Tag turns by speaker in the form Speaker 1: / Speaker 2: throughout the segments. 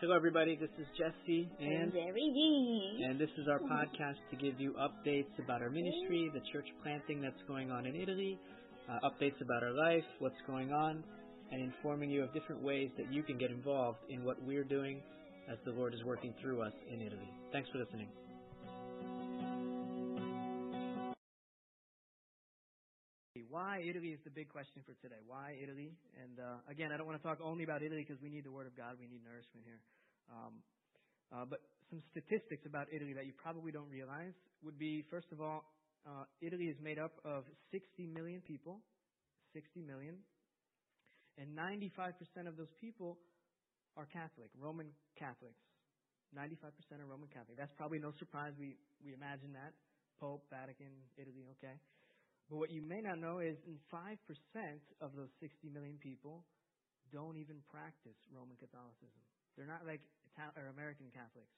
Speaker 1: Hello, everybody. This is Jesse and
Speaker 2: Jerry G.
Speaker 1: and this is our podcast to give you updates about our ministry, the church planting that's going on in Italy, uh, updates about our life, what's going on, and informing you of different ways that you can get involved in what we're doing as the Lord is working through us in Italy. Thanks for listening. Why Italy is the big question for today. Why Italy? And uh, again, I don't want to talk only about Italy because we need the Word of God. We need nourishment here. Um, uh, but some statistics about Italy that you probably don't realize would be first of all, uh, Italy is made up of 60 million people, 60 million, and 95% of those people are Catholic, Roman Catholics. 95% are Roman Catholic. That's probably no surprise. We, we imagine that. Pope, Vatican, Italy, okay. But what you may not know is in 5% of those 60 million people don't even practice Roman Catholicism. They're not like Italian or American Catholics.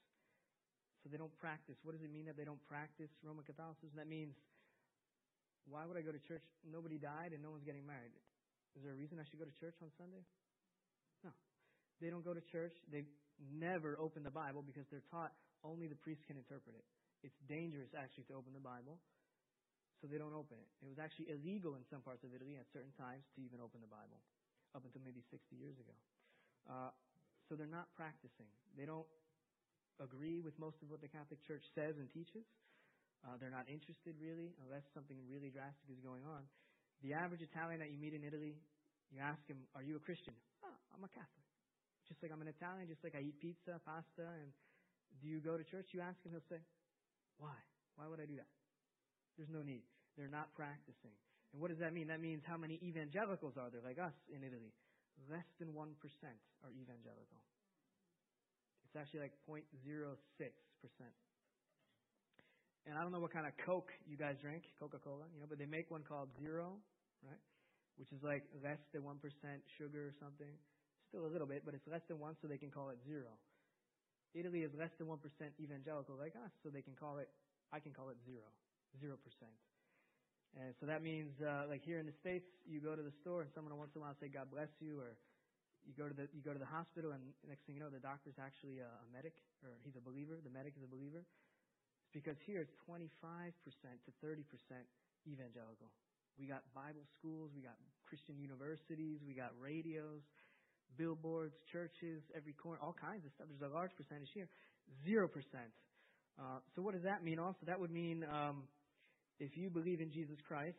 Speaker 1: So they don't practice. What does it mean that they don't practice Roman Catholicism? That means, why would I go to church? Nobody died and no one's getting married. Is there a reason I should go to church on Sunday? No. They don't go to church. They never open the Bible because they're taught only the priest can interpret it. It's dangerous actually to open the Bible so they don't open it. It was actually illegal in some parts of Italy at certain times to even open the Bible, up until maybe 60 years ago. Uh, so they're not practicing. They don't agree with most of what the Catholic Church says and teaches. Uh, they're not interested really, unless something really drastic is going on. The average Italian that you meet in Italy, you ask him, "Are you a Christian?" Oh, I'm a Catholic. Just like I'm an Italian, just like I eat pizza, pasta, and do you go to church? You ask him, he'll say, "Why? Why would I do that?" There's no need. They're not practicing. And what does that mean? That means how many evangelicals are there, like us in Italy? Less than 1% are evangelical. It's actually like 0.06%. And I don't know what kind of Coke you guys drink, Coca Cola, you know, but they make one called Zero, right? Which is like less than 1% sugar or something. Still a little bit, but it's less than 1, so they can call it zero. Italy is less than 1% evangelical like us, so they can call it, I can call it zero. 0%. And so that means, uh, like here in the States, you go to the store and someone once in a while say, God bless you, or you go to the, you go to the hospital and next thing you know, the doctor's actually a, a medic, or he's a believer, the medic is a believer. It's because here it's 25% to 30% evangelical. We got Bible schools, we got Christian universities, we got radios, billboards, churches, every corner, all kinds of stuff. There's a large percentage here. Zero percent. Uh, so what does that mean also? That would mean um, if you believe in Jesus Christ,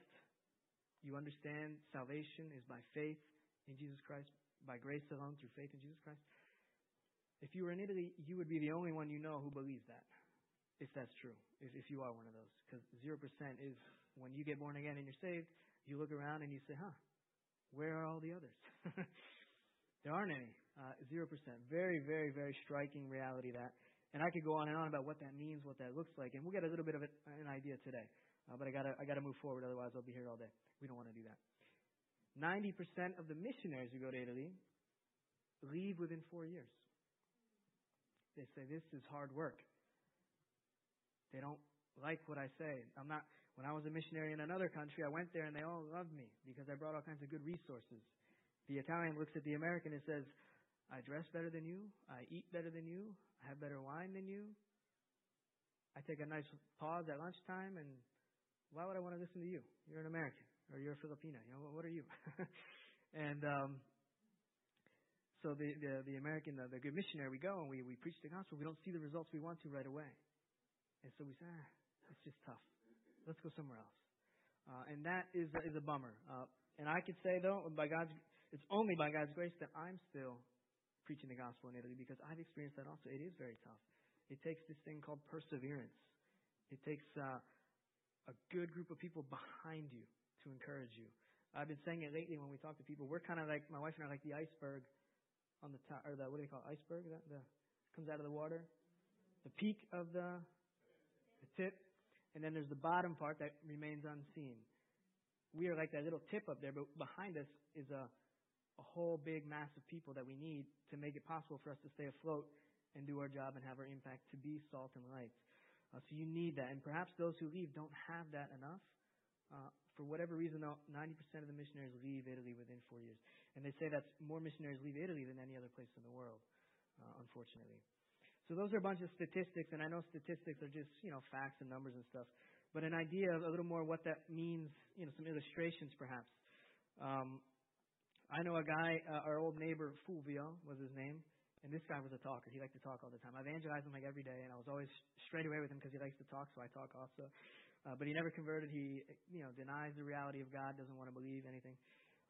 Speaker 1: you understand salvation is by faith in Jesus Christ, by grace alone, through faith in Jesus Christ. If you were in Italy, you would be the only one you know who believes that, if that's true, if, if you are one of those. Because 0% is when you get born again and you're saved, you look around and you say, huh, where are all the others? there aren't any. Uh, 0%. Very, very, very striking reality that. And I could go on and on about what that means, what that looks like, and we'll get a little bit of an idea today. Uh, but I gotta, I gotta move forward, otherwise I'll be here all day. We don't want to do that. 90% of the missionaries who go to Italy leave within four years. They say, this is hard work. They don't like what I say. I'm not, when I was a missionary in another country, I went there and they all loved me because I brought all kinds of good resources. The Italian looks at the American and says, I dress better than you. I eat better than you. I have better wine than you. I take a nice pause at lunchtime and why would I want to listen to you? You're an American or you're a Filipino. You know, what are you? and um, so the, the, the American, the, the good missionary, we go and we, we preach the gospel. We don't see the results we want to right away. And so we say, ah, it's just tough. Let's go somewhere else. Uh, and that is, is a bummer. Uh, and I could say, though, by God's, it's only by God's grace that I'm still preaching the gospel in Italy because I've experienced that also. It is very tough. It takes this thing called perseverance. It takes uh, a good group of people behind you to encourage you. I've been saying it lately when we talk to people. We're kind of like my wife and I are like the iceberg on the top, or the what do they call it? iceberg that the comes out of the water, the peak of the the tip, and then there's the bottom part that remains unseen. We are like that little tip up there, but behind us is a a whole big mass of people that we need to make it possible for us to stay afloat and do our job and have our impact to be salt and light. Uh, so you need that. And perhaps those who leave don't have that enough. Uh, for whatever reason, though, 90% of the missionaries leave Italy within four years. And they say that more missionaries leave Italy than any other place in the world. uh, unfortunately. So those are a bunch of statistics, and I know statistics are just you know facts and numbers and stuff, but an idea of a little more what that means, you know, some illustrations perhaps. Um, I know a guy, uh, our old neighbor Fulvio was his name, and this guy was a talker. He liked to talk all the time. I evangelized him like every day, and I was always straight away with him because he likes to talk, so I talk also. Uh, but he never converted. He, you know, denies the reality of God, doesn't want to believe anything.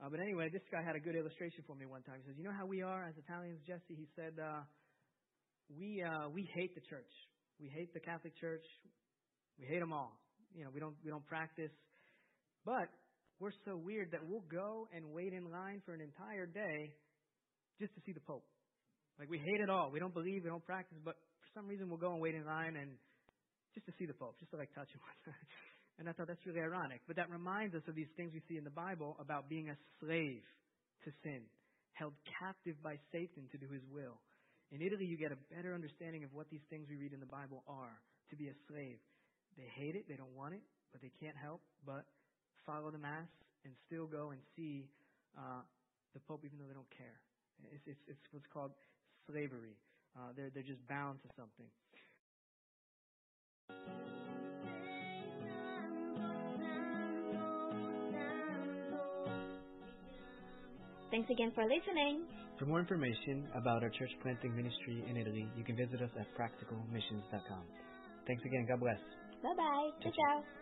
Speaker 1: Uh, but anyway, this guy had a good illustration for me one time. He says, "You know how we are as Italians, Jesse?" He said, uh, "We uh, we hate the church. We hate the Catholic Church. We hate them all. You know, we don't we don't practice, but we're so weird that we'll go and wait in line for an entire day just to see the Pope. Like we hate it all. We don't believe, we don't practice, but for some reason we'll go and wait in line and just to see the Pope, just to like touch him. and I thought that's really ironic. But that reminds us of these things we see in the Bible about being a slave to sin, held captive by Satan to do his will. In Italy, you get a better understanding of what these things we read in the Bible are to be a slave. They hate it, they don't want it, but they can't help but follow the Mass and still go and see uh, the Pope even though they don't care. It's, it's, it's what's called slavery. Uh, they're, they're just bound to something.
Speaker 2: Thanks again for listening.
Speaker 1: For more information about our church planting ministry in Italy, you can visit us at practicalmissions.com. Thanks again. God bless.
Speaker 2: Bye bye. Ciao, ciao.